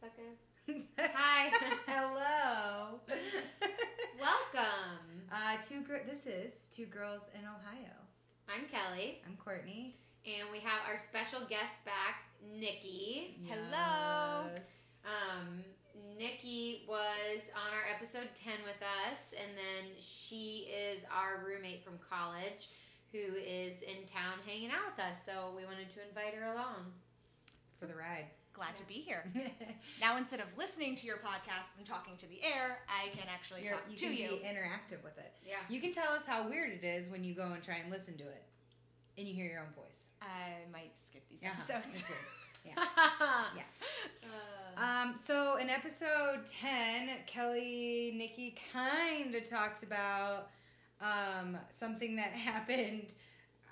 suckers. Hi. Hello. Welcome. uh, two. Gr- this is two girls in Ohio. I'm Kelly, I'm Courtney. and we have our special guest back, Nikki. Hello. Um, Nikki was on our episode 10 with us, and then she is our roommate from college who is in town hanging out with us. So we wanted to invite her along. For the ride. Glad to be here. Now, instead of listening to your podcast and talking to the air, I can actually You're, talk you to can you. be interactive with it. Yeah. You can tell us how weird it is when you go and try and listen to it, and you hear your own voice. I might skip these Uh-huh. episodes. Yeah. yeah. Yeah. Um, so in episode ten, Kelly, Nikki kind of talked about um, something that happened.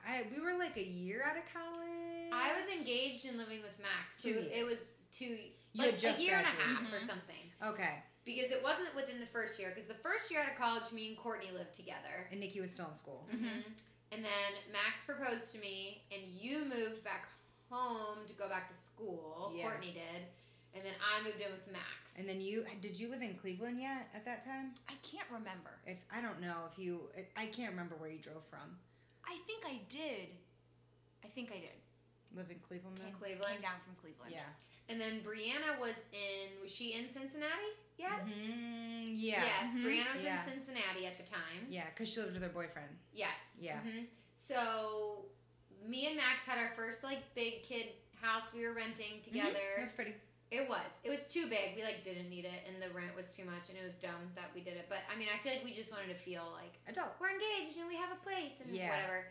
I, we were like a year out of college. I was engaged and living with Max. Two Two. years. It was two, You like had just a year and a half or Mhm. something. Okay, Because it wasn't within the first year. Because the first year out of college, me and Courtney lived together. and Nikki was still in school. Mhm. And then Max proposed to me, and you moved back home to go back to school. Yeah. Courtney did. And then I moved in with Max. And then you did you live in Cleveland yet at that time? I can't remember. If I don't know if you, I can't remember where you drove from. I think I did. I think I did. Live in Cleveland then? Came, Cleveland. came down from Cleveland. Yeah. And then Brianna was in. Was she in Cincinnati yet? hmm Yeah. Yes, Mhm. Brianna was Yeah. in Cincinnati at the time. Yeah, because she lived with her boyfriend. Yes. Yeah. hmm So me and Max had our first like big kid house we were renting together. It was pretty. It was. It was too big. We like didn't need it, and the rent was too much, and it was dumb that we did it. But I mean, I feel like we just wanted to feel like Adults. we're engaged and we have a place and Yeah. whatever.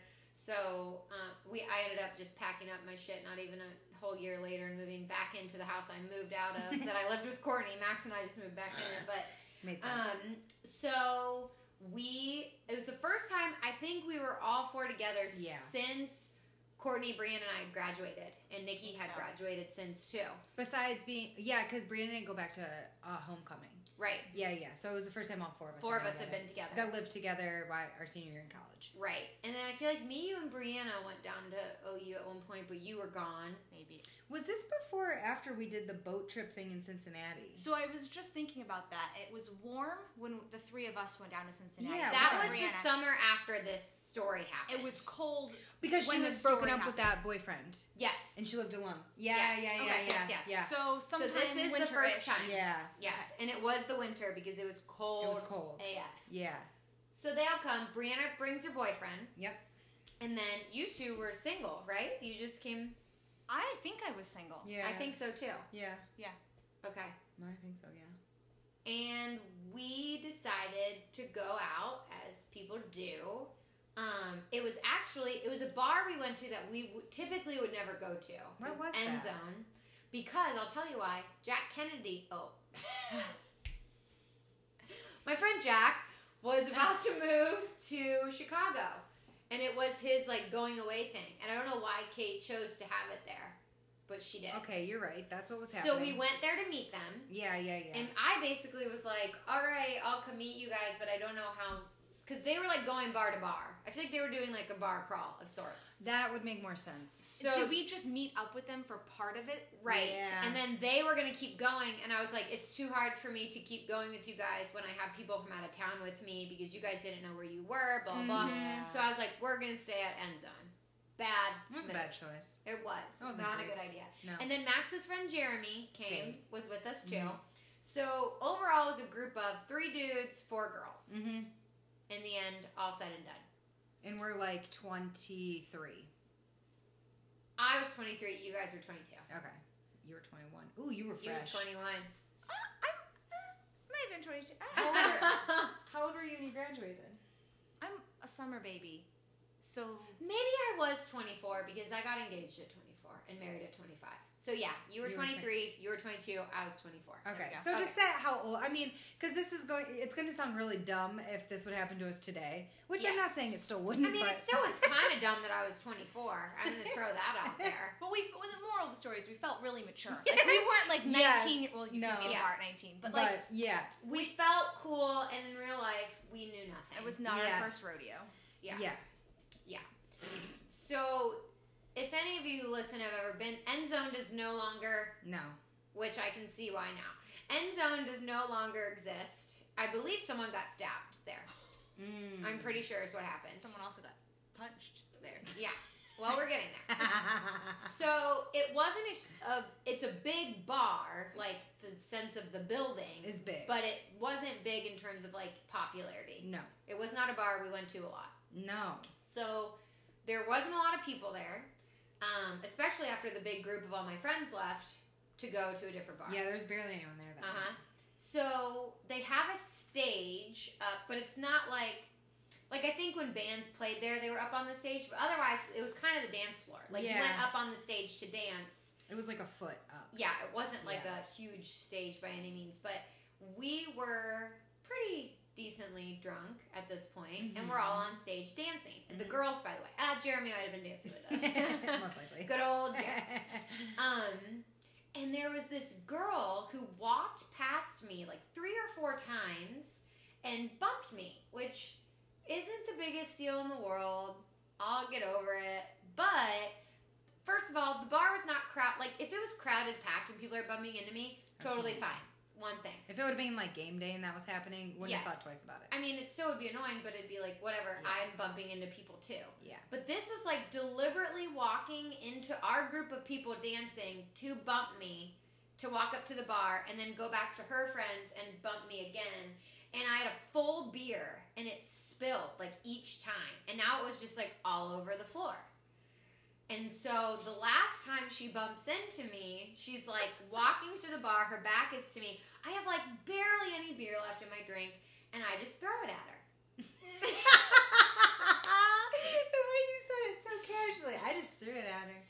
So uh, we, I ended up just packing up my shit. Not even a whole year later, and moving back into the house I moved out of that I lived with Courtney. Max and I just moved back in it, but. Made sense. Um, so we it was the first time I think we were all four together Yeah. since Courtney, Brian, and I graduated, and Nikki had so. graduated since too. Besides being, yeah, because Brianna didn't go back to uh, homecoming. Right, Yeah, yeah. So it was the first time all four of us. four of us have together. been together. that lived together by our senior year in college. Right, and then I feel like me, you, and Brianna went down to OU at one point, but you were gone. Maybe. Was this before or after we did the boat trip thing in Cincinnati? So I was just thinking about that. It was warm when the three of us went down to Cincinnati. Yeah, that was was the summer after this story happened. It was cold. Because When she was broken story up with that boyfriend, yes, and she lived alone. Yeah, Yes. yeah, yeah, Okay, yeah, yes, yes. yeah. So sometime this is the winter-ish. first time. Yeah, yes, and it was the winter because it was cold. it was cold. AF. Yeah, So they all come. Brianna brings her boyfriend. Yep. And then you two were single, right? You just came. I think I was single. yeah. I think so too. Yeah. Yeah, Okay. I think so. Yeah. And we decided to go out as people do. Um, it was actually it was a bar we went to that we w- typically would never go to. Where was End that? Zone. Because I'll tell you why. Jack Kennedy. Oh. My friend Jack was about to move to Chicago. And it was his like going away thing. And I don't know why Kate chose to have it there. But she did. Okay, you're right. That's what was happening. So we went there to meet them. Yeah, yeah, yeah. And I basically was like, all right, I'll come meet you guys, but I don't know how. Because they were like going bar to bar. I feel like they were doing like a bar crawl of sorts. that would make more sense. So, Did we just meet up with them for part of it? right. Yeah. And then they were going to keep going. And I was like, it's too hard for me to keep going with you guys when I have people from out of town with me because you guys didn't know where you were, blah, blah, blah. Yeah. So I was like, we're going to stay at End Zone. Bad. That was a bad choice. It was. It was wasn't not a good idea. No. And then Max's friend Jeremy came, Stayed. was with us too. Mhm. So overall, it was a group of three dudes, four girls. mm-hmm. In the end, all said and done. And we're like 23. I was 23. You guys were 22. Okay. You were 21. Ooh, you were fresh. You were fresh. 21. Uh, I'm, uh, might have been 22. How old, I- How old were you when you graduated? I'm a summer baby. So Maybe I was 24 because I got engaged at 24 and married at 25. So yeah, you were You were 23. you were 22. I was 24. Okay, so Okay. just set how old. I mean, because this is going. It's going to sound really dumb if this would happen to us today, which I'm not saying it still wouldn't. I mean, but it still was kind of dumb that I was 24. I'm going to throw that out there. But we, well, the moral of the story is we felt really mature. Like we weren't like Yes. 19. Well, you No. can be Yeah. 19, but, but, like yeah, We felt cool, and in real life, we knew nothing. it was not Yes. our first rodeo. Yeah. Yeah. yeah, So, if any of you who listen have ever been, End Zone is no longer no, which I can see why now. End zone does no longer exist. I believe someone got stabbed there. Mm. I'm pretty sure is what happened. Someone also got punched there. Yeah. Well, we're getting there. So it wasn't a, a. It's a big bar, like the sense of the building, is big. but it wasn't big in terms of like popularity. no, It was not a bar we went to a lot. no. So there wasn't a lot of people there, um, especially after the big group of all my friends left to go to a different bar. Yeah, there's barely anyone there. That Uh huh. So they have a stage up, but it's not like. Like I think when bands played there, they were up on the stage, but otherwise it was kind of the dance floor. Like you went up on the stage to dance. It was like a foot up. Yeah, it wasn't like Yeah. a huge stage by any means, but we were pretty decently drunk at this point, and we're all on stage dancing. And the girls, by the way, ah, Jeremy might have been dancing with us. Most likely. Good old Jeremy. Um, and there was this girl who walked past me like three or four times and bumped me, which isn't the biggest deal in the world. I'll get over it. But first of all, the bar was not crowded. Like if it was crowded, packed, and people are bumping into me, totally fine. One thing. If it would have been like game day and that was happening, wouldn't have thought twice about it. I mean, it still would be annoying, but it'd be like whatever. Yeah. I'm bumping into people too. Yeah. But this was like deliberately walking into our group of people dancing to bump me, to walk up to the bar, and then go back to her friends and bump me again. And I had a full beer, and it spilled like each time. And now it was just like all over the floor. And so the last time she bumps into me, she's like walking to the bar, her back is to me. I have like barely any beer left in my drink, and I just throw it at her. the way you said it so casually, I just threw it at her.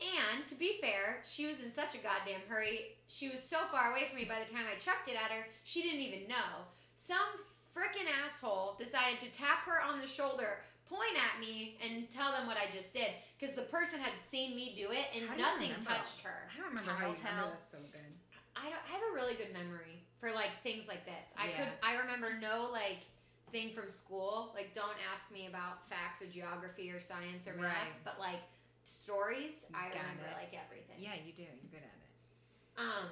And to be fair, she was in such a goddamn hurry. She was so far away from me by the time I chucked it at her, she didn't even know. Some frickin' asshole decided to tap her on the shoulder, point at me, and tell them what I just did. Because the person had seen me do it and do nothing touched her. I don't remember how you Tattletale. remember this so good. I, don't, I have a really good memory for like things like this. I Yeah. could I remember no like thing from school. Like don't ask me about facts or geography or science or math, Right. but like stories, I remember it. like everything. Yeah, you do. You're good at it. Um,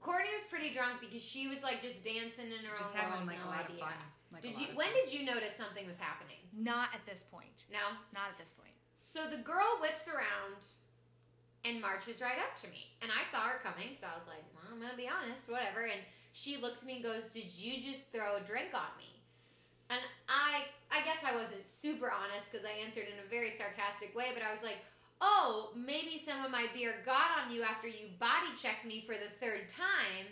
Courtney was pretty drunk because she was like just dancing in her Just own having world. like no a lot idea. of fun. Like Did you? When did you notice something was happening? Not at this point. No. Not at this point. So the girl whips around and marches right up to me, and I saw her coming. So I was like, well, I'm gonna be honest, whatever. And she looks at me and goes, "Did you just throw a drink on me?" And I, I guess I wasn't super honest because I answered in a very sarcastic way, but I was like, "Oh, maybe some of my beer got on you after you body checked me for the third time,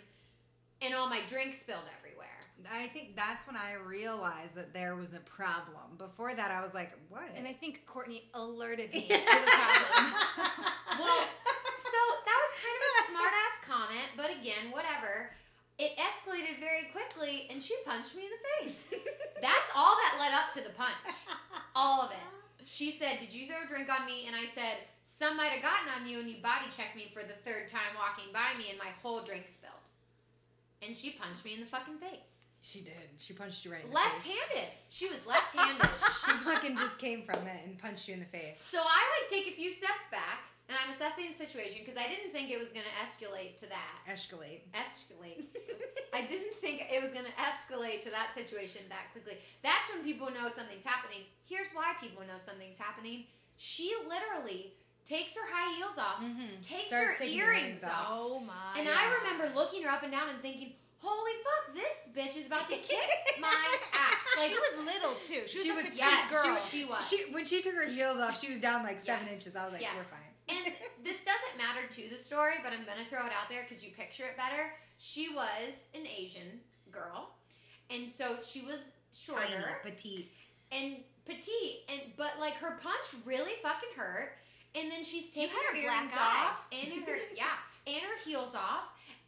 and all my drink spilled everywhere." I think that's when I realized that there was a problem. Before that, I was like, "What?" And I think Courtney alerted me to the problem. Well, so that was kind of a smart ass comment, but again, whatever. It escalated very quickly, and she punched me in the face. That's all that led up to the punch. All of it. She said, Did you throw a drink on me? And I said, Some might have gotten on you, and you body checked me for the third time walking by me, and my whole drink spilled. And she punched me in the fucking face. She did. She punched you right in the Left face. handed. She was left handed. she fucking just came from it and punched you in the face. So I like take a few steps back, and I'm assessing the situation because I didn't think it was going to escalate to that. Escalate. Escalate. I didn't think it was going to escalate to that situation that quickly. That's when people know something's happening. Here's why people know something's happening. She literally takes her high heels off, Mm-hmm. takes Starts her earrings earrings off. off, oh my. and I remember looking her up and down and thinking, "Holy fuck, this bitch is about to kick my ass!" Like she was little too. She was She a was- petite yes, girl. She, was. She when she took her heels off, she was down like seven Yes. inches. I was like, Yes. "We're fine." and this doesn't matter to the story, but I'm gonna throw it out there because you picture it better. She was an Asian girl, and so she was shorter Tiny, petite. and petite, and but like her punch really fucking hurt. And then she's taking her a black off and her yeah and her heels off,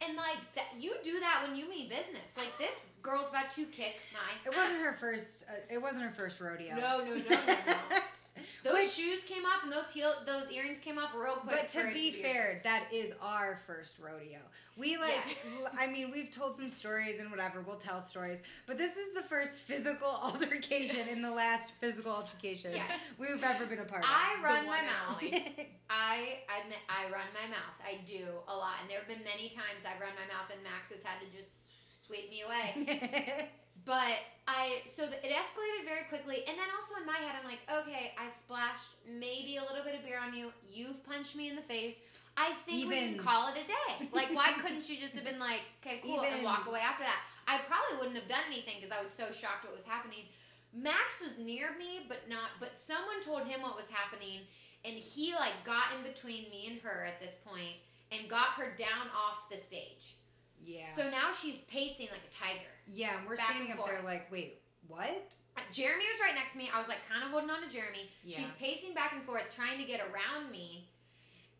and like that you do that when you mean business. Like this girl's about to kick my. It wasn't her ass. first. Uh, it wasn't her first rodeo. No, no, no, no, no. Those Which- shoes came off and those heel, those earrings came off real quick. But to be fair, that is our first rodeo. We like, Yeah. I mean, we've told some stories and whatever. We'll tell stories, but this is the first physical altercation in the last physical altercation Yes. we've ever been a part of. I run my mouth. I admit I run my mouth. I do a lot, and there have been many times I've run my mouth and Max has had to just sweep me away. But I so th- it escalated very quickly, and then also in my head, I'm like, okay, I splashed maybe a little bit of beer on you. You've punched me in the face. I think we can call it a day. Like, why couldn't you just have been like, okay, cool, and walk away after that? I probably wouldn't have done anything because I was so shocked what was happening. Max was near me, but not. But someone told him what was happening, and he like got in between me and her at this point, and got her down off the stage. Yeah, So now she's pacing like a tiger. yeah, and we're standing and up there like, wait, what? Uh, Jeremy was right next to me. I was like kind of holding on to Jeremy. Yeah. She's pacing back and forth, trying to get around me.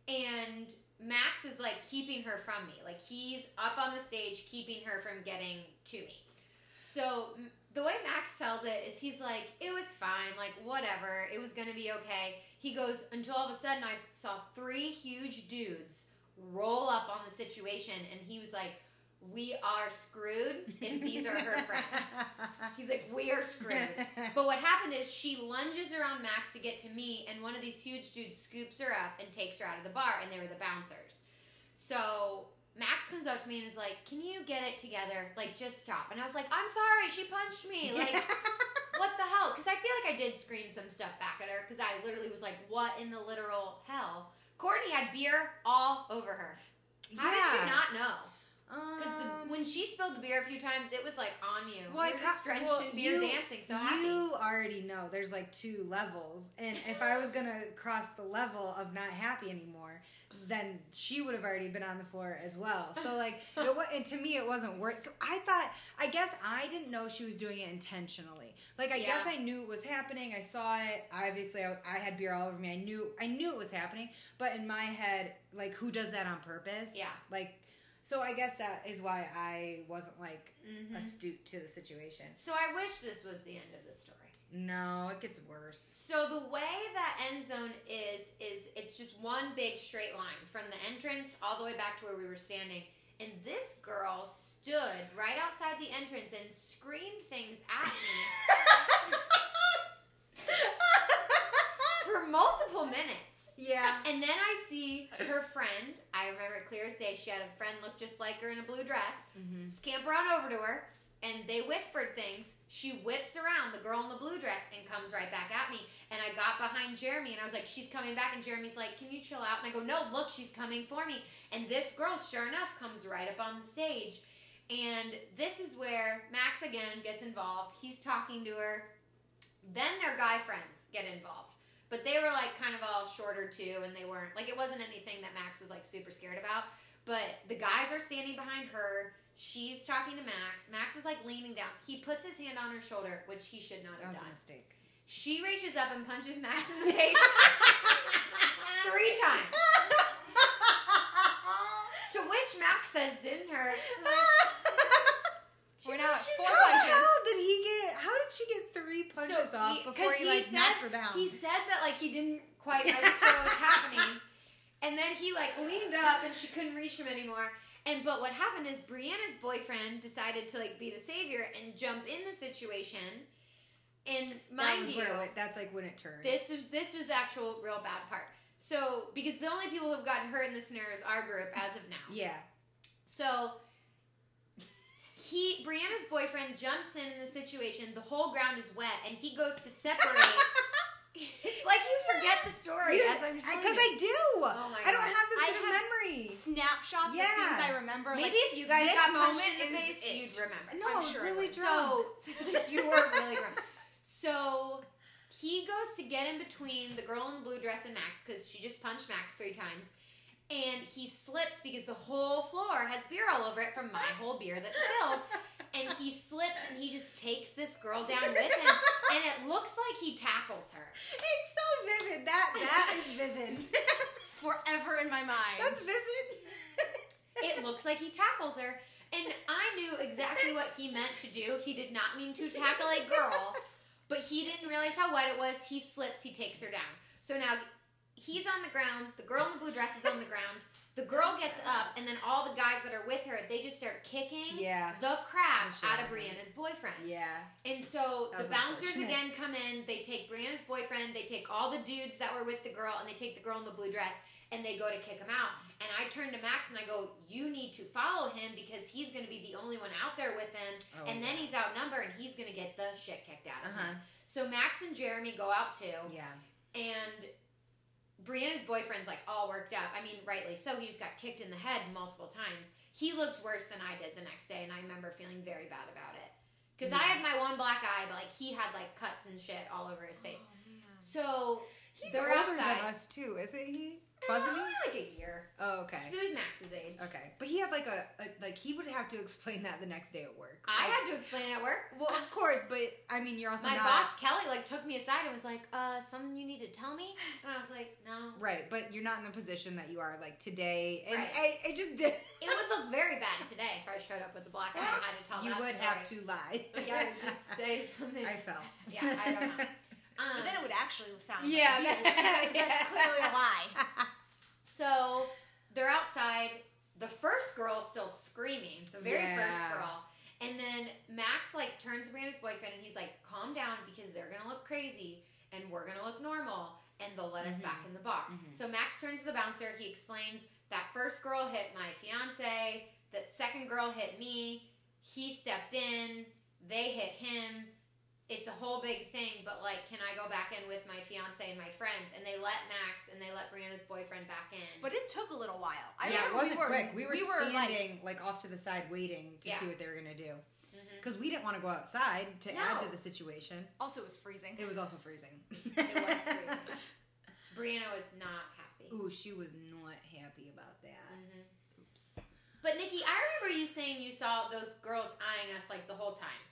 And Max is like keeping her from me. Like he's up on the stage, keeping her from getting to me. So the way Max tells it is he's like, it was fine, like whatever, it was gonna be okay. He goes until all of a sudden I saw three huge dudes roll up on the situation, and he was like, we are screwed if these are her friends. He's like, we are screwed. But what happened is she lunges around Max to get to me, and one of these huge dudes scoops her up and takes her out of the bar, and they were the bouncers. So Max comes up to me and is like, Can you get it together? Like, just stop. And I was like, I'm sorry, she punched me. Like, what the hell? Because I feel like I did scream some stuff back at her, because I literally was like, What in the literal hell? Courtney had beer all over her. How did she not know? Because Um, when she spilled the beer a few times, it was like on you. Well, I you were just drenched well, in beer you- dancing, so happy. You already know there's like two levels, and if I was gonna cross the level of not happy anymore, then she would have already been on the floor as well. So like, it wa- and to me, it wasn't worth. I thought, I guess I didn't know she was doing it intentionally. Like, I guess I knew it was happening. I saw it. Obviously, I, I had beer all over me. I knew, I knew it was happening. But in my head, like, who does that on purpose? Yeah. Like. So I guess that is why I wasn't like Mhm. astute to the situation. So I wish this was the end of the story. No, it gets worse. So the way that end zone is is it's just one big straight line from the entrance all the way back to where we were standing. And this girl stood right outside the entrance and screamed things at me for multiple minutes. Yeah. And then I see her friend. I remember it clear as day. She had a friend look just like her in a blue dress. Mm-hmm. Scamper on over to her, and they whispered things. She whips around the girl in the blue dress and comes right back at me. And I got behind Jeremy and I was like, "She's coming back." And Jeremy's like, "Can you chill out?" And I go, "No, look, she's coming for me." And this girl, sure enough, comes right up on the stage. And this is where Max again gets involved. He's talking to her. Then their guy friends get involved. But they were like kind of all shorter too, and they weren't like it wasn't anything that Max was like super scared about. But the guys are standing behind her. She's talking to Max. Max is like leaning down. He puts his hand on her shoulder, which he should not That have was a done. mistake. She reaches up and punches Max in the face three times. To which Max says, "Didn't hurt." Like, We're now at four knows How the punches. hell did he get? How did she get three punches So off he- before he, he like said- knocked her down? He said that like he didn't quite register what was happening, and then he like leaned up and she couldn't reach him anymore. And but what happened is Brianna's boyfriend decided to like be the savior and jump in the situation. And that mind was you, where it, that's like when it turned. this was this was the actual real bad part. So because the only people who have gotten hurt in this scenario is our group as of now. yeah. So he Brianna's boyfriend jumps in in the situation. The whole ground is wet, and he goes to separate. it's like you forget the story as I'm Because. I do. Oh my I don't God. have this I good of have- memory. Snapshots Yeah. of things I remember. Maybe like, if you guys got punched in the face, it. you'd remember. No, I'm I was sure really was. drunk. So you were really drunk. So he goes to get in between the girl in the blue dress and Max because she just punched Max three times. And he slips because the whole floor has beer all over it from my whole beer that spilled. And he slips and he just takes this girl down with him. And it looks like he tackles her. It's so vivid. That that is vivid. forever in my mind. That's vivid. It looks like he tackles her. And I knew exactly what he meant to do. He did not mean to tackle a girl. But he didn't realize how wet it was. He slips. He takes her down. So now he's on the ground. The girl in the blue dress is on the ground. The girl gets up, and then all the guys that are with her, they just start kicking Yeah. the crap shit out of. Brianna's boyfriend. Yeah. And so the bouncers again come in. They take Brianna's boyfriend. They take all the dudes that were with the girl, and they take the girl in the blue dress, and they go to kick him out. And I turn to Max and I go, "You need to follow him because he's going to be the only one out there with him, Oh, and then he's outnumbered, and he's going to get the shit kicked out of Uh-huh. him." So Max and Jeremy go out too, Yeah. and Brianna's boyfriend's like all worked up. I mean, rightly so. He just got kicked in the head multiple times. He looked worse than I did the next day, and I remember feeling very bad about it. Because I Yeah. had my one black eye, but like he had like cuts and shit all over his face. Oh, man. So He's They're older outside. than us too, isn't he? Wasn't he? uh, like a year. Oh, okay. So he's Max's age. Okay, but he had like a, a like he would have to explain that the next day at work. I Like- had to explain it at work. Well, of course, but I mean, you're also My not boss Kelly like took me aside and was like, "Uh, something you need to tell me," and I was like, "No." right, but you're not in the position that you are like today, and Right. I, I just did. It would look very bad today if I showed up with a black eye and had to tell you that would story. have to lie. Yeah, I would just say something. I fell. Yeah, I don't know. Um, But then it would actually sound Yeah, like abuse, that- because that's clearly a lie. So they're outside. The first girl's still screaming, the very Yeah. first girl. And then Max like turns to Brianna's boyfriend and he's like, "Calm down because they're gonna look crazy and we're gonna look normal and they'll let us Mhm. back in the bar." Mhm. So Max turns to the bouncer. He explains that first girl hit my fiance. That second girl hit me. He stepped in. They hit him. It's a whole big thing, but like, can I go back in with my fiance and my friends? And they let Max and they let Brianna's boyfriend back in. But it took a little while. I yeah, it wasn't we were, quick. We were, like, standing like, off to the side waiting to Yeah. see what they were gonna do because we didn't want to go outside to add to the situation. also it was freezing. It was also freezing. It was freezing. Brianna was not happy. Ooh, she was not happy about that. Mhm. Oops. But Nikki, I remember you saying you saw those girls eyeing us like the whole time.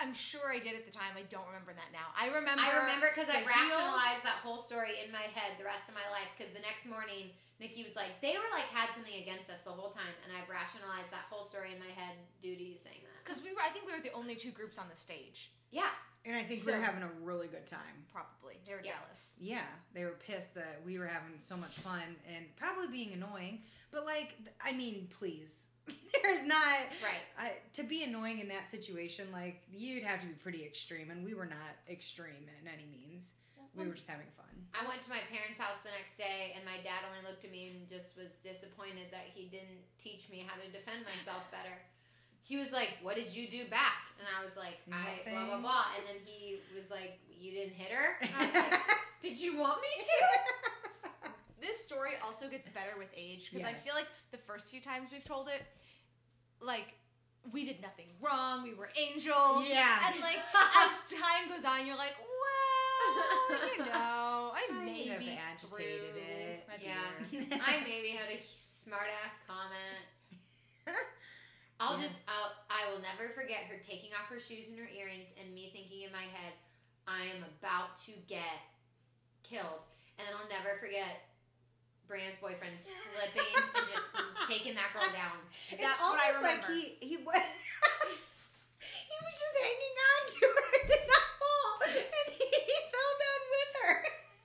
I'm sure I did at the time. I don't remember that now. I remember. I remember because I the heels- rationalized that whole story in my head the rest of my life. Because the next morning, Nikki was like, "They were like had something against us the whole time," and I've rationalized that whole story in my head due to you saying that. Because we were, I think we were the only two groups on the stage. Yeah, And I think So- we were having a really good time. Probably they were Yeah. jealous. Yeah, they were pissed that we were having so much fun and probably being annoying. But like, I mean, please, there's not right. I, to be annoying in that situation. Like, you'd have to be pretty extreme, and we were not extreme in any means. We were just having fun. I went to my parents' house the next day, and my dad only looked at me and just was disappointed that he didn't teach me how to defend myself better. He was like, "What did you do back?" And I was like, "I blah blah blah." And then he was like, "You didn't hit her?" And I was like, "Did you want me to?" This story also gets better with age because I feel like the first few times we've told it, like we did nothing wrong. We were angels. Yeah. And like as time goes on, you're like, well, you know, I, I maybe have agitated it. Yeah. I maybe had a smart ass comment. I'll Yeah. just, I'll, I will never forget her taking off her shoes and her earrings, and me thinking in my head, I am about to get killed. And I'll never forget Brianna's boyfriend slipping and just taking that girl down. It's That's what I almost remember. Like he he was he was just hanging on to her, did not fall, and he, he fell down with her.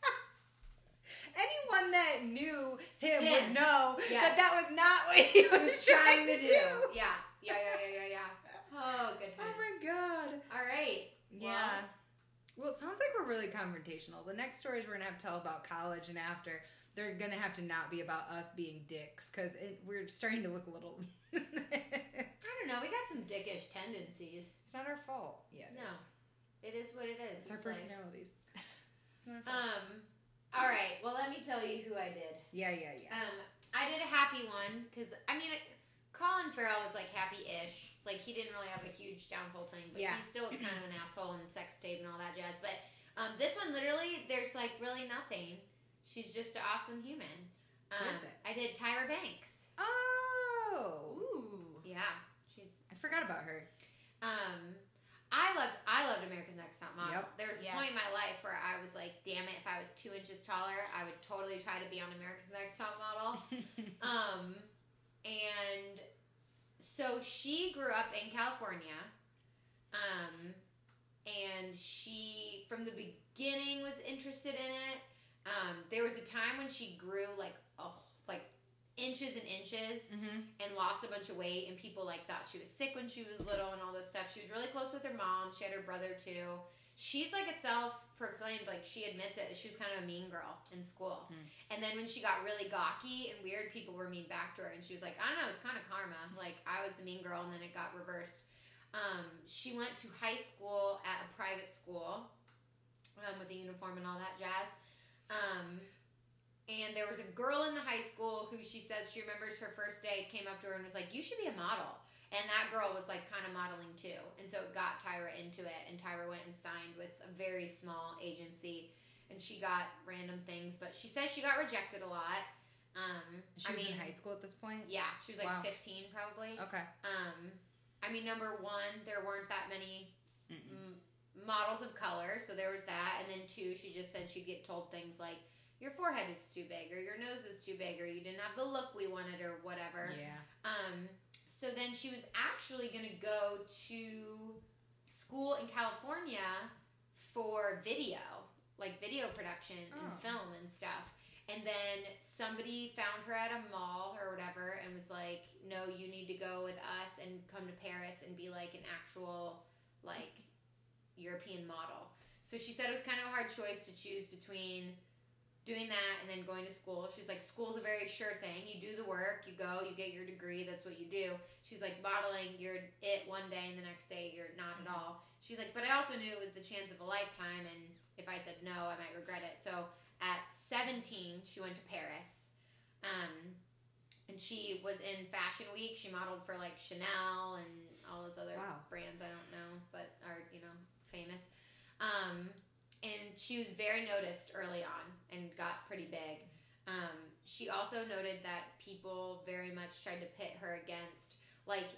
Anyone that knew him, Him. would know Yes. that that was not what he was, was trying to do. Yeah, yeah, yeah, yeah, yeah, yeah. Oh, good Oh my god. All right. Yeah. Well, it sounds like we're really confrontational. The next stories we're gonna have to tell about college and after, they're gonna have to not be about us being dicks because we're starting to look a little. I don't know. We got some dickish tendencies. It's not our fault. Yeah. it No. is. It is what it is. It's our like- personalities. Not our fault. Um. All right. Well, let me tell you who I did. yeah, yeah, yeah. Um. I did a happy one because I mean, Colin Farrell was like happy-ish. Like he didn't really have a huge downfall thing, but Yeah. he still was kind of an asshole and sex tape and all that jazz. But um, this one, literally, there's like really nothing. She's just an awesome human. Um, Who is it? I did Tyra Banks. Oh, Ooh. Yeah, she's I forgot about her. Um, I loved I loved America's Next Top Model. Yep. There was a Yes. point in my life where I was like, damn it, if I was two inches taller, I would totally try to be on America's Next Top Model. um, and so she grew up in California. Um, and she from the beginning was interested in it. Um, there was a time when she grew like oh like inches and inches Mm-hmm. and lost a bunch of weight and people like thought she was sick when she was little and all this stuff. She was really close with her mom. She had her brother too. She's like a self-proclaimed like she admits it. She was kind of a mean girl in school. Hmm. And then when she got really gawky and weird, people were mean back to her and she was like, "I don't know, it's kind of karma. Like I was the mean girl and then it got reversed." Um, she went to high school at a private school um, with a uniform and all that jazz. Um, and there was a girl in the high school who she says she remembers her first day came up to her and was like, "You should be a model." And that girl was like kind of modeling too, and so it got Tyra into it. And Tyra went and signed with a very small agency, and she got random things. But she says she got rejected a lot. Um, She I was mean, in high school at this point. yeah, she was like Wow. 15 probably. Okay. Um, I mean, number one, there weren't that many Mm-mm. Models of color, so there was that. And then two, she just said she'd get told things like, your forehead was too big, or your nose was too big, or you didn't have the look we wanted, or whatever. Yeah. Um, so then she was actually going to go to school in California for video, like video production and Oh. film and stuff. And then somebody found her at a mall or whatever and was like, "No, you need to go with us and come to Paris and be like an actual like European model." So she said it was kind of a hard choice to choose between doing that and then going to school. She's like, school's a very sure thing. You do the work, you go, you get your degree, that's what you do. She's like, modeling, you're it one day and the next day you're not at all. She's like, but I also knew it was the chance of a lifetime, and if I said no, I might regret it. So at 17, she went to Paris. Um, and she was in Fashion Week. She modeled for like Chanel and all those other Wow. brands I don't know, but are, you know, famous. Um, and she was very noticed early on and got pretty big. Um, she also noted that people very much tried to pit her against, like,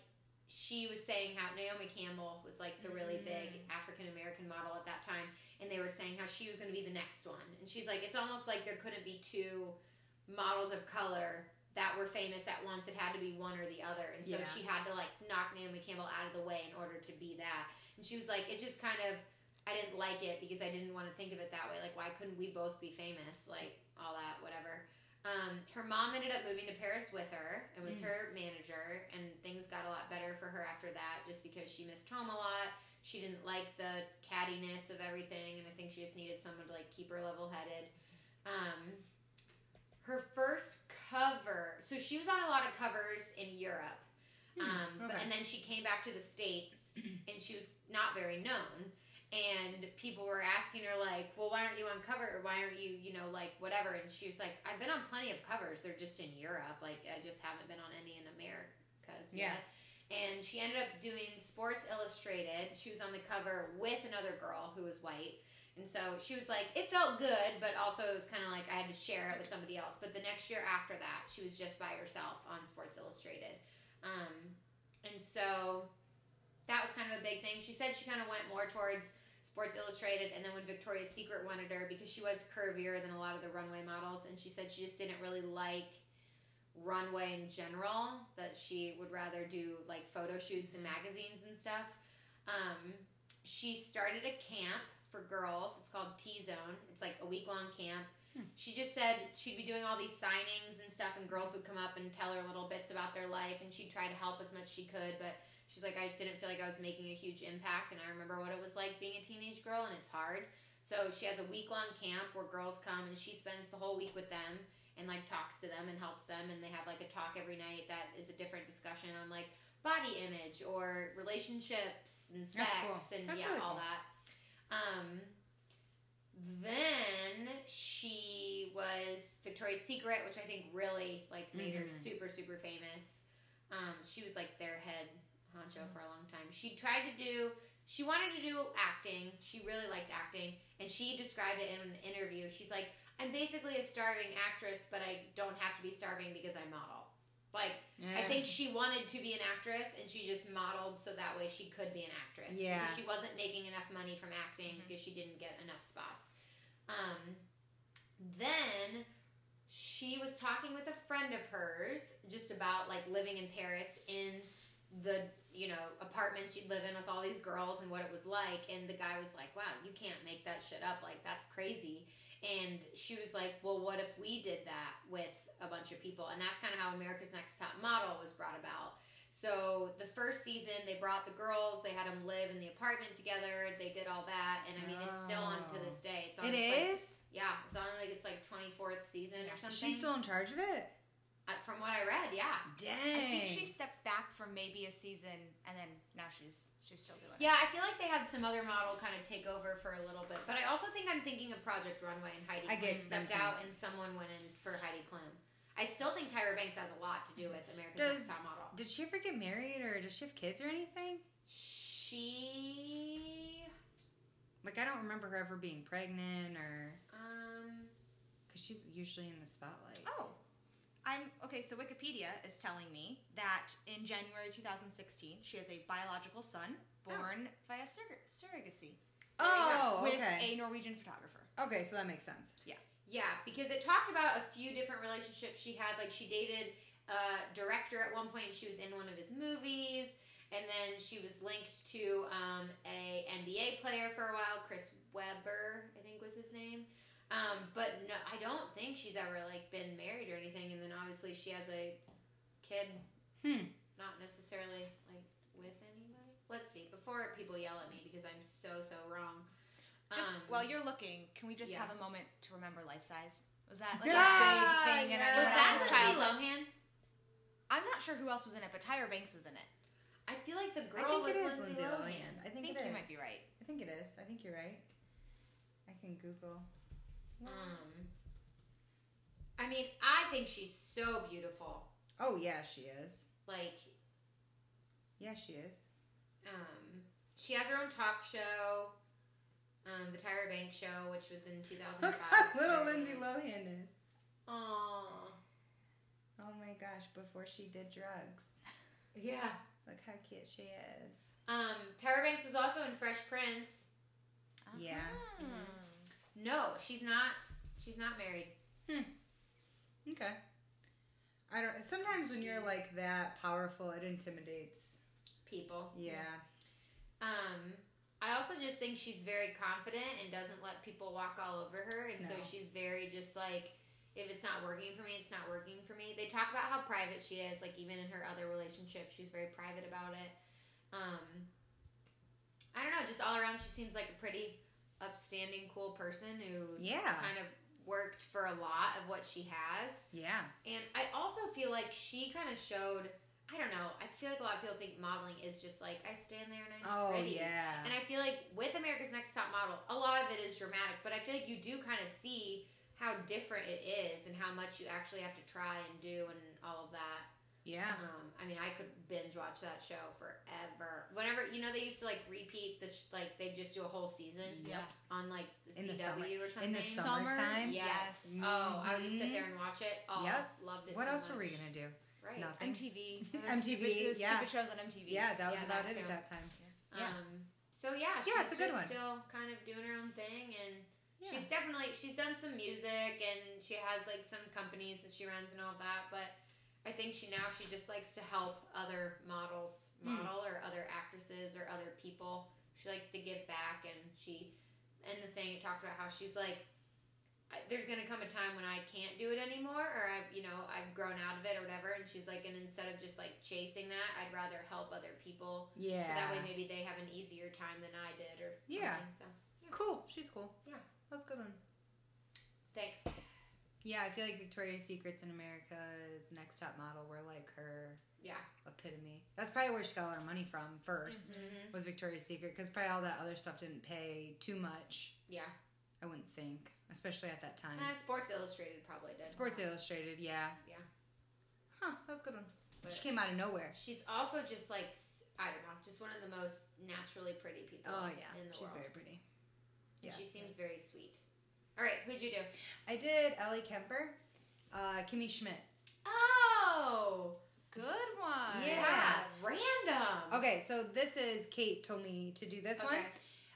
she was saying how Naomi Campbell was like the really big African American model at that time, and they were saying how she was going to be the next one. And she's like, it's almost like there couldn't be two models of color that were famous at once. It had to be one or the other. And so Yeah. she had to like knock Naomi Campbell out of the way in order to be that. And she was like, it just kind of, I didn't like it because I didn't want to think of it that way. Like, why couldn't we both be famous? Like, all that, whatever. Um, her mom ended up moving to Paris with her and was Mm. her manager, and things got a lot better for her after that just because she missed home a lot. She didn't like the cattiness of everything, and I think she just needed someone to like keep her level headed. Um, her first cover, so she was on a lot of covers in Europe, Hmm, um, but, and then she came back to the states, and she was not very known. And people were asking her like, "Well, why aren't you on cover? Or why aren't you, you know, like whatever?" And she was like, "I've been on plenty of covers. They're just in Europe. Like I just haven't been on any in Americas Yeah. yet." And she ended up doing Sports Illustrated. She was on the cover with another girl who was white. And so she was like, it felt good, but also it was kind of like I had to share it with somebody else. But the next year after that, she was just by herself on Sports Illustrated. Um, and so that was kind of a big thing. She said she kind of went more towards Sports Illustrated, and then when Victoria's Secret wanted her, because she was curvier than a lot of the runway models, and she said she just didn't really like runway in general, that she would rather do like photo shoots and magazines and stuff. Um, she started a camp for girls. It's called T Zone. It's like a week long camp. Hmm. She just said she'd be doing all these signings and stuff, and girls would come up and tell her little bits about their life, and she'd try to help as much as she could. But she's like, I just didn't feel like I was making a huge impact, and I remember what it was like being a teenage girl, and it's hard. So she has a week long camp where girls come, and she spends the whole week with them and like talks to them and helps them, and they have like a talk every night that is a different discussion on like body image or relationships and sex cool. and That's yeah, really all cool. that. Um, then she was Victoria's Secret, which I think really like made her Mhm. super super famous. Um, she was like their head honcho for a long time. She tried to do. She wanted to do acting. She really liked acting, and she described it in an interview. She's like, "I'm basically a starving actress, but I don't have to be starving because I'm model." Like, I think she wanted to be an actress, and she just modeled so that way she could be an actress. Yeah. Because she wasn't making enough money from acting Mhm. because she didn't get enough spots. Um, then she was talking with a friend of hers just about like living in Paris in the you know apartments. You'd live in with all these girls and what it was like. And the guy was like, "Wow, you can't make that shit up. Like that's crazy." And she was like, "Well, what if we did that with a bunch of people?" And that's kind of how America's Next Top Model was brought about. So the first season, they brought the girls. They had them live in the apartment together. They did all that, and I mean, it's still on to this oh. day. It's on It like- is. yeah, it's on like it's like twenty fourth season or something. She's still in charge of it. Uh, from what I read, yeah. Dang. I think she stepped back for maybe a season, and then now she's she's still doing it. Yeah, I feel like they had some other model kind of take over for a little bit, but I also think I'm thinking of Project Runway and Heidi I Klum stepped out and someone went in for Heidi Klum. I still think Tyra Banks has a lot to do with America's Does- Next Top Model. Did she ever get married or does she have kids or anything? She, Like I don't remember her ever being pregnant or um, because she's usually in the spotlight. Oh, I'm okay. So Wikipedia is telling me that in January 2016, she has a biological son born via surrog- surrogacy There you go. Oh, with okay. a Norwegian photographer. okay, so that makes sense. Yeah. Yeah, because it talked about a few different relationships she had. Like she dated a director at one point. She was in one of his movies, and then she was linked to um, a NBA player for a while, Chris Webber, I think was his name. Um, but no, I don't think she's ever like been married or anything. And then obviously she has a kid, Hmm. not necessarily like with anybody. Let's see. Before people yell at me because I'm so so wrong. Just Um, while you're looking, can we just yeah. have a moment to remember life size? Was that like Yeah, a big thing in yeah. was everyone that else's Lindsay childhood? Lohan? I'm not sure who else was in it, but Tyra Banks was in it. I feel like the I girl think was it is Lindsay, Lindsay Lohan. Lohan. I I think, think it you is. might be right. I think it is. I think you're right. I can Google. Um, I mean, I think she's so beautiful. Oh yeah, she is. Like, Yeah, she is. um, she has her own talk show, um, the Tyra Banks Show, which was in 2005. Little Lindsay Lohan is. Aww. Oh my gosh! Before she did drugs, Yeah. look how cute she is. Um, Tyra Banks was also in Fresh Prince. Yeah. Ah. No, she's not. She's not married. Hmm. Okay. I don't. Sometimes when you're like that powerful, it intimidates. People. Yeah. Um, I also just think she's very confident and doesn't let people walk all over her, and so she's very just like, if it's not working for me, it's not working for me. They talk about how private she is, like even in her other relationships, she's very private about it. Um, I don't know, just all around, she seems like a pretty upstanding, cool person who Yeah. kind of worked for a lot of what she has. Yeah. And I also feel like she kind of showed. I don't know. I feel like a lot of people think modeling is just like I stand there and I'm Oh pretty. yeah. And I feel like with America's Next Top Model, a lot of it is dramatic, but I feel like you do kind of see how different it is and how much you actually have to try and do and all of that. Yeah. Um, I mean, I could binge watch that show forever. Whenever you know, they used to like repeat this, like they just do a whole season Yeah. on like the In the CW summer- or something. in the Summers, summertime. Yes. Yes. Oh, I would just sit Mhm. there and watch it. Oh, Yep. loved it. What so else were we much. gonna do? Right. Nothing. MTV. Those MTV, Stupid, those yeah. stupid shows on MTV. Yeah, that was Yeah, about that it too. at that time. Yeah. Um. So yeah, she's Yeah, it's a good just one. still kind of doing her own thing, and Yeah. she's definitely she's done some music, and she has like some companies that she runs and all that. But I think she now she just likes to help other models Hmm. model or other actresses or other people. She likes to give back, and she and the thing it talked about how she's like. There's gonna come a time when I can't do it anymore, or I've, you know, I've grown out of it, or whatever. And she's like, and instead of just like chasing that, I'd rather help other people Yeah. so that way maybe they have an easier time than I did or Yeah. So Cool. She's cool. Yeah. That's a good one. thanks. Yeah, I feel like Victoria's Secret's in America's Next Top Model were like her Yeah. epitome. That's probably where she got all her money from 1st Mhm. was Victoria's Secret because probably all that other stuff didn't pay too much. Yeah. I wouldn't think, especially at that time. Uh, Sports Illustrated probably did. Sports Illustrated, yeah. Yeah. Huh, that's a good one. But she came out of nowhere. she's also just like I don't know, just one of the most naturally pretty people. Oh yeah, in the she's world. very pretty. And She seems very sweet. All right, who'd you do? I did Ellie Kemper, uh, Kimmy Schmidt. Oh, Good one. yeah, random. Okay, so this is Kate told me to do this Okay.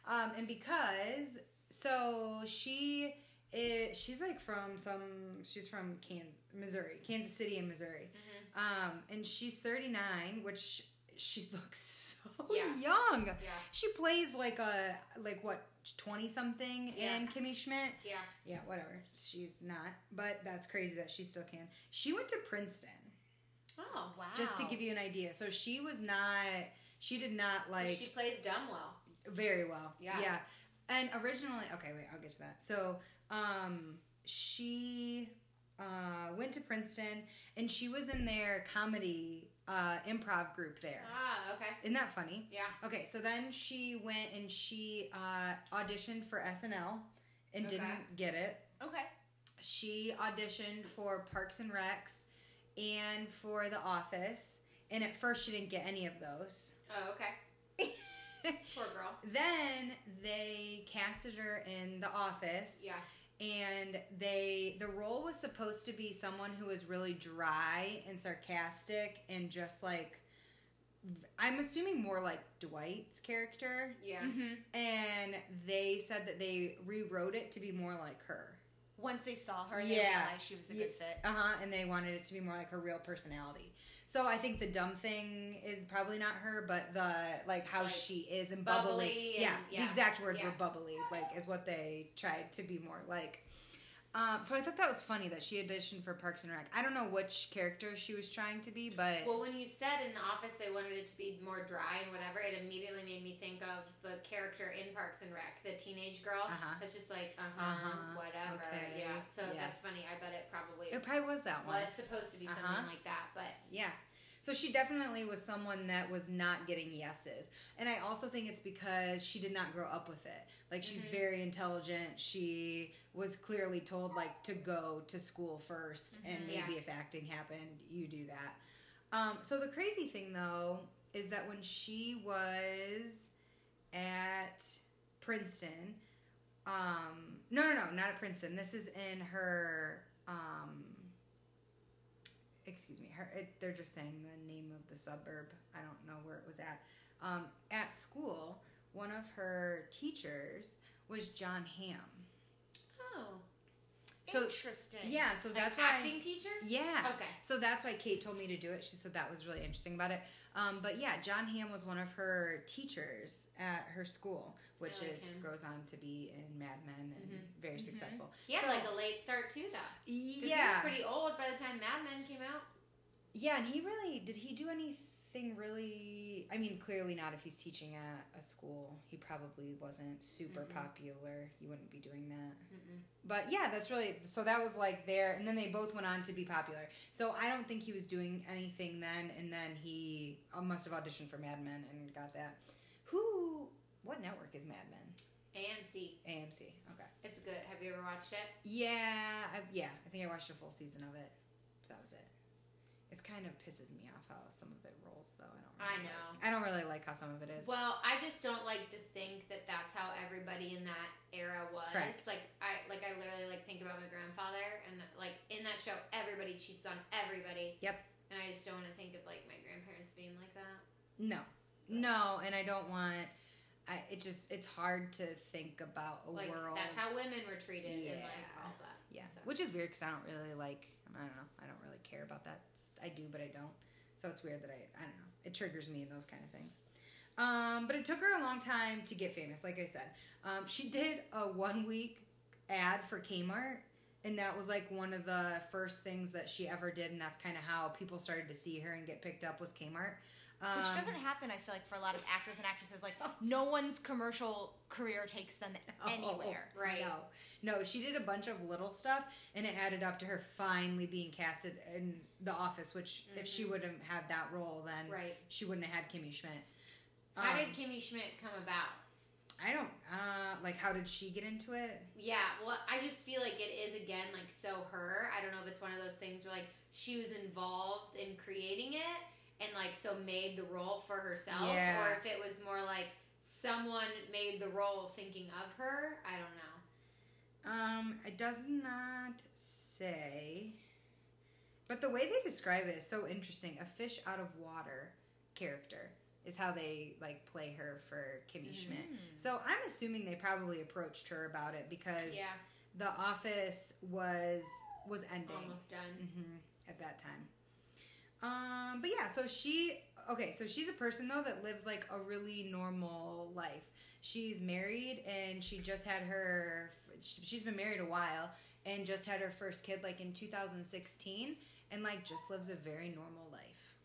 one, um, and because so she is she's like from some she's from Kansas, Missouri, Kansas City in Missouri, Mhm. um, and she's thirty nine, which she looks so Yeah. young. Yeah. She plays like a like what twenty something Yeah. in Kimmy Schmidt. Yeah. Yeah, whatever. She's not, but that's crazy that she still can. She went to Princeton. Oh. Wow. Just to give you an idea. So she was not. She did not like she plays dumb well. very well. Yeah. Yeah. And originally, okay, wait, I'll get to that. So, um, she uh, went to Princeton, and she was in their comedy uh, improv group there. Ah, okay. Isn't that funny? Yeah. Okay, so then she went and she uh, auditioned for SNL and Okay. didn't get it. Okay. She auditioned for Parks and Recs and for The Office, and at first she didn't get any of those. Oh, okay. Poor girl. then they casted her in The Office. Yeah. And they the role was supposed to be someone who was really dry and sarcastic and just like I'm assuming more like Dwight's character. Yeah. Mm-hmm. And they said that they rewrote it to be more like her. Once they saw her, they Yeah. realized she was a good fit. Uh huh. And they wanted it to be more like her real personality. So I think the dumb thing is probably not her, but the like how Like, she is and bubbly bubbly. and- yeah, yeah, the exact words yeah. were bubbly. Like is what they tried to be more like. Um, so I thought that was funny that she auditioned for Parks and Rec. I don't know which character she was trying to be, but Well, when you said in the office they wanted it to be more dry and whatever, it immediately made me think of the character in Parks and Rec, the teenage girl. Uh-huh. That's just like, uh huh, Uh-huh. whatever. Okay. Yeah. So Yeah. that's funny. I bet it probably it probably was that one. was supposed to be something Uh-huh. like that, but Yeah. So she definitely was someone that was not getting yeses. And I also think it's because she did not grow up with it. Like she's Mhm. very intelligent. She was clearly told like to go to school 1st and Mhm. maybe Yeah. if acting happened, you do that. Um, so the crazy thing though is that when she was at Princeton, um, no, no, no, not at Princeton. This is in her, um, excuse me, her. It, they're just saying the name of the suburb. I don't know where it was at. Um, at school, one of her teachers was Jon Hamm. oh, So Interesting. yeah, so like that's why. acting teacher. Yeah. Okay. So that's why Kate told me to do it. She said that was really interesting about it. Um, but yeah, Jon Hamm was one of her teachers at her school, which like is him. goes on to be in Mad Men and Mhm. very Mhm. successful. He had So- like a late start too, though. 'Cause He was Yeah, pretty old by the time Mad Men came out. yeah, and he really did. He do anything really? I mean, clearly not if he's teaching at a school. He probably wasn't super Mhm. popular. He wouldn't be doing that. But yeah, that's really so that was like there, and then they both went on to be popular. So I don't think he was doing anything then, and then he uh, must have auditioned for Mad Men and got that. Who? What network is Mad Men? AMC. AMC. Okay. It's good. Have you ever watched it? Yeah, I, yeah. I think I watched a full season of it. That was it. It kind of pisses me off how some of it rolls, though. I don't. I Really know. Like, I don't really like how some of it is. Well, I just don't like to think that that's how everybody in that era was. Correct. Like I like I literally like think about my grandfather and like in that show everybody cheats on everybody. Yep. And I just don't want to think of like my grandparents being like that. no, no, and I don't want. I it just it's hard to think about a Like world. that's how women were treated and like Yeah. all that. Yeah, So- which is weird because I don't really like. I don't know. I don't really care about that. I do, but I don't. So it's weird that I. I don't know. It triggers me in those kind of things. Um, but it took her a long time to get famous. Like I said, um, she did a one week ad for Kmart, and that was like one of the first things that she ever did, and that's kind of how people started to see her and get picked up was Kmart. Um, Which doesn't happen, I feel like, for a lot of actors and actresses. Like, no one's commercial career takes them Oh, anywhere. Right. No, no, she did a bunch of little stuff, and it added up to her finally being casted in The Office. Which, if she Mhm. wouldn't have had that role, then Right. she wouldn't have had Kimmy Schmidt. How Um, did Kimmy Schmidt come about? I don't uh like? How did she get into it? Yeah, well, I just feel like it is again like so her. I don't know if it's one of those things where like she was involved in creating it and like so made the role for herself, Yeah. or if it was more like someone made the role thinking of her. I don't know. Um, it does not say, but the way they describe it is so interesting. A fish out of water character is how they like play her for Kimmy Mhm. Schmidt. So I'm assuming they probably approached her about it because Yeah, The Office was was ending almost done. hmm at that time. Um, but yeah, so she okay, so she's a person though that lives like a really normal life. She's married and she just had her she's been married a while and just had her first kid like in 2016 and like just lives a very normal life.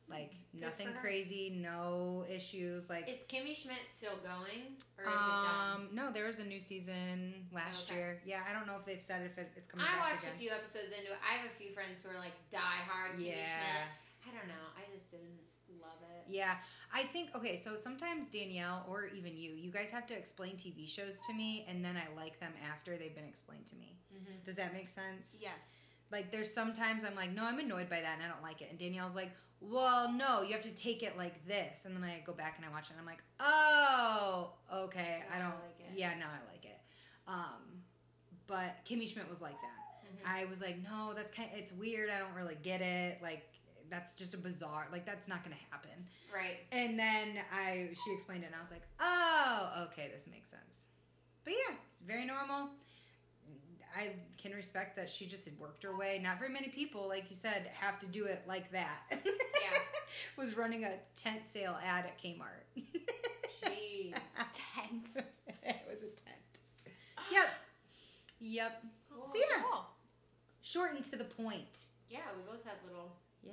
Like Good nothing crazy, no issues like Is Kimmy Schmidt still going, or is it done? um, no, there was a new season last Okay. year. Yeah, I don't know if they've said if it, it's coming I watched again. a few episodes into it. I have a few friends who are like die hard Kimmy yeah. Schmidt. I don't know. I just didn't love it. Yeah, I think okay. So sometimes Danielle or even you, you guys have to explain TV shows to me, and then I like them after they've been explained to me. Mm-hmm. Does that make sense? Yes. Like there's sometimes I'm like, no, I'm annoyed by that, and I don't like it. And Danielle's like, well, no, you have to take it like this, and then I go back and I watch it, and I'm like, oh, okay, I I don't like it. Yeah, now I like it. Um, but Kimmy Schmidt was like that. Mm-hmm. I was like, no, that's kind. It's weird. I don't really get it. Like that's just a bizarre. Like that's not gonna happen. Right. And then I she explained it and I was like, "Oh, okay, this makes sense." But yeah, it's very normal. I can respect that she just had worked her way. Not very many people, like you said, have to do it like that. Yeah. Was running a tent sale ad at Kmart. Jeez. Tense. it was a tent. Yep. Yep. Cool. So yeah, Cool. short and to the point. Yeah, we both had little Yeah.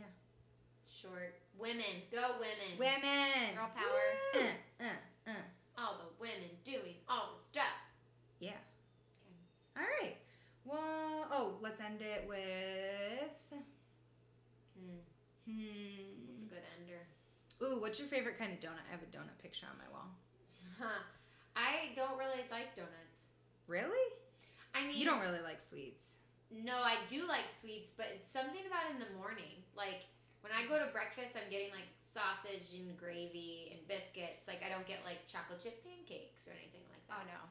Short women. Go women. Women. Girl power. Uh, uh, uh. All the women doing all the stuff. Yeah. Okay. All right. Well, oh, let's end it with. Hmm. It's a Hmm. good ender. Ooh, what's your favorite kind of donut? I have a donut picture on my wall. Huh. I don't really like donuts. Really? I mean, You don't really like sweets. No, I do like sweets, but it's something about in the morning. Like when I go to breakfast, I'm getting like sausage and gravy and biscuits. Like I don't get like chocolate chip pancakes or anything like that. Oh no.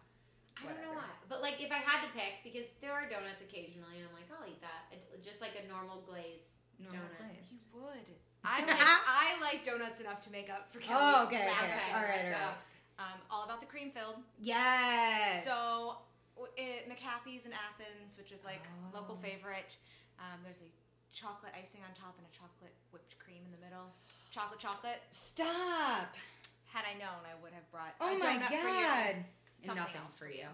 I don't know why. But like if I had to pick, because there are donuts occasionally, and I'm like, I'll eat that. Just like a normal glaze. Normal Donut. You would. I like I like donuts enough to make up for Kelly's. Oh, okay, lack okay. of All right, donuts. all right. Um, all about the cream filled. Yes. So, it, McHappy's in Athens, which is like Oh. local favorite. Um, there's a chocolate icing on top and a chocolate whipped cream in the middle. Chocolate, chocolate. stop. Had I known, I would have brought Oh a my donut for you. god. Something Nothing else for for you. you.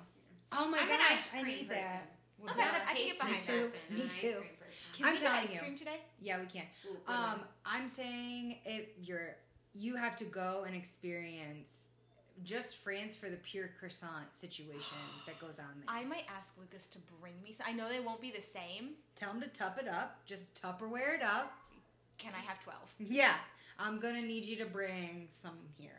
Oh my I'm gosh, an ice I need person. that. Well, Okay. I'm that- not a I can get behind that. person. Me too. person. Can I'm we get telling ice you. today? Yeah, we can. Ooh, Um. I'm saying if you're you have to go and experience just France for the pure croissant situation that goes on there. I might ask Lucas to bring me some. I know they won't be the same. Tell him to tup it up. Just Tupperware it up. Can I have 12? Yeah, I'm gonna need you to bring some here.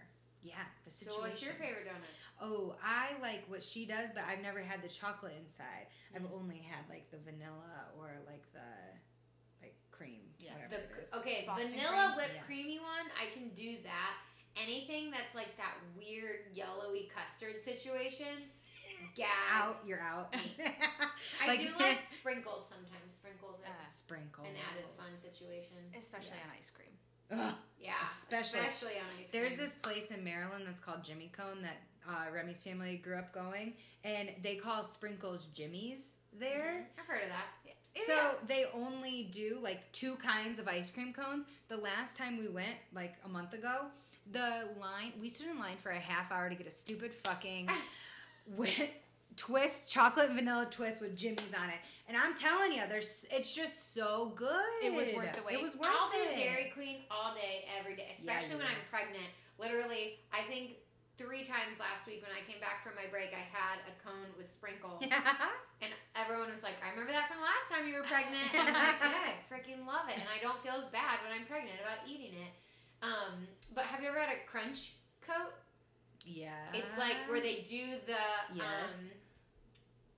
Yeah, the situation. so what's your favorite donut? Oh, I like what she does, but I've never had the chocolate inside. I've Mm. only had like the vanilla or like the like cream, Yeah. whatever The, it is. okay, Boston vanilla cream? whipped Yeah. creamy one, I can do that. Anything that's like that weird yellowy custard situation, gag. Out, you're out. I do like sprinkles sometimes. Sprinkles are Uh, sprinkles. an added fun situation. especially Yeah. on ice cream. Ugh. Yeah, Especially- especially on ice cream. There's this place in Maryland that's called Jimmie Cone that uh, Remy's family grew up going, and they call sprinkles jimmies there. I've heard of that. So they only do like two kinds of ice cream cones. The last time we went, like a month ago, the line we stood in line for a half hour to get a stupid fucking wi- twist, chocolate and vanilla twist with jimmies on it. And I'm telling you, there's it's just so good. It was worth the wait. It was worth I'll do. Dairy Queen all day, every day, especially you when. I'm pregnant. Literally, I think three times last week when I came back from my break, I had a cone with sprinkles. Yeah. And everyone was like, I remember that from last time you were pregnant. And I'm like, yeah, I freaking love it. And I don't feel as bad when I'm pregnant about eating it. Um, but have you ever had a crunch coat? yeah. It's like where they do the. Yes. Um,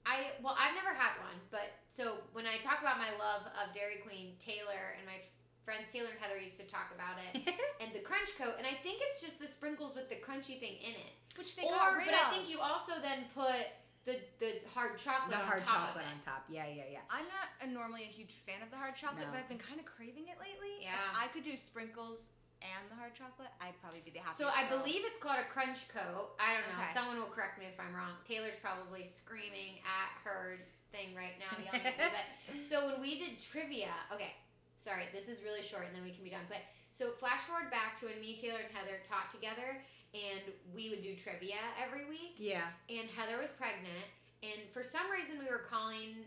I well, I've never had one, but so when I talk about my love of Dairy Queen, Taylor and my friends Taylor and Heather used to talk about it, and the crunch coat, and I think it's just the sprinkles with the crunchy thing in it. Which they or, got rid but of. I think you also then put the the hard chocolate the on hard top chocolate of on top. Yeah, yeah, yeah. I'm not a, normally a huge fan of the hard chocolate, No. but I've been kind of craving it lately. If Yeah. I could do sprinkles and the hard chocolate, I'd probably be the happiest. So I girl. believe it's called a crunch coat. I don't know. Okay. Someone will correct me if I'm wrong. Taylor's probably screaming at her thing right now, yelling at me. But so when we did trivia, okay. sorry, this is really short, and then we can be done. But so flash forward back to when me, Taylor, and Heather taught together, and we would do trivia every week. Yeah. And Heather was pregnant, and for some reason we were calling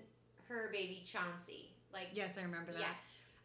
her baby Chauncey. Like Yes, I remember that. yes,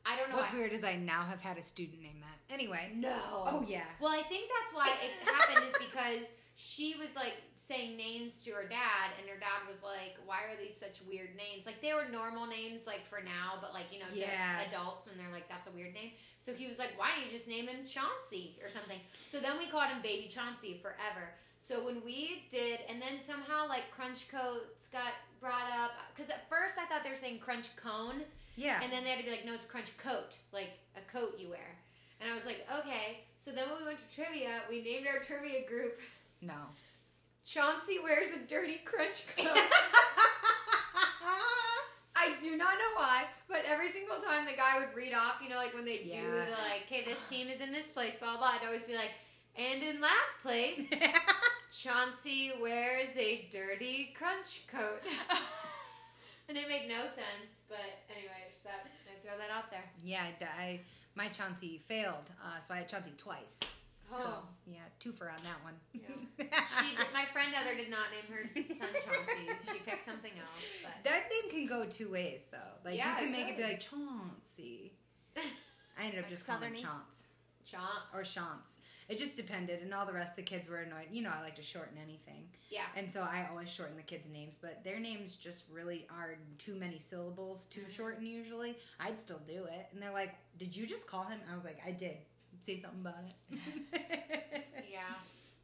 I don't know. What's why. weird is I now have had a student name that. Anyway. No. Oh yeah. Well, I think that's why it happened is because she was like saying names to her dad, and her dad was like, "Why are these such weird names? Like they were normal names, like for now, but like you know, to Yeah. adults when they're like, that's a weird name." So he was like, "Why don't you just name him Chauncey or something?" So then we called him Baby Chauncey forever. So when we did, and then somehow like Crunch Coats got brought up because at first I thought they were saying Crunch Cone. Yeah. And then they had to be like, no, it's crunch coat, like a coat you wear. And I was like, okay. So then when we went to trivia, we named our trivia group no. Chauncey Wears a Dirty Crunch Coat. I do not know why, but every single time the guy would read off, you know, like when they do the like, okay, this team is in this place, blah, blah, I'd always be like, and in last place, Chauncey wears a dirty crunch coat. and it made no sense, but anyway, I just thought I'd throw that out there. yeah. I, I my Chauncey failed, uh, so I had Chauncey twice. So Oh. yeah, twofer on that one. She, did- my friend Heather did not name her son Chauncey. She picked something else, but that name can go two ways though. Like Yeah, you can it make it be like Chauncey. I ended up Like just calling him Southerny? Chance Chance. or Chance. It just depended, and all the rest of the kids were annoyed. You know, I like to shorten anything. Yeah. And so I always shorten the kids' names, but their names just really are too many syllables to Mhm. shorten usually. I'd still do it. And they're like, Did you just call him? I was like, I did. Say something about it. Yeah.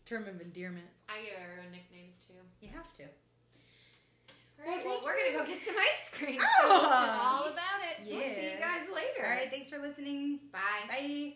Term of endearment. I give everyone nicknames too. You have to. All right, Well, well, we're gonna go get some ice cream. Oh. So All about it. we'll see you guys later. All right. Thanks for listening. Bye. Bye.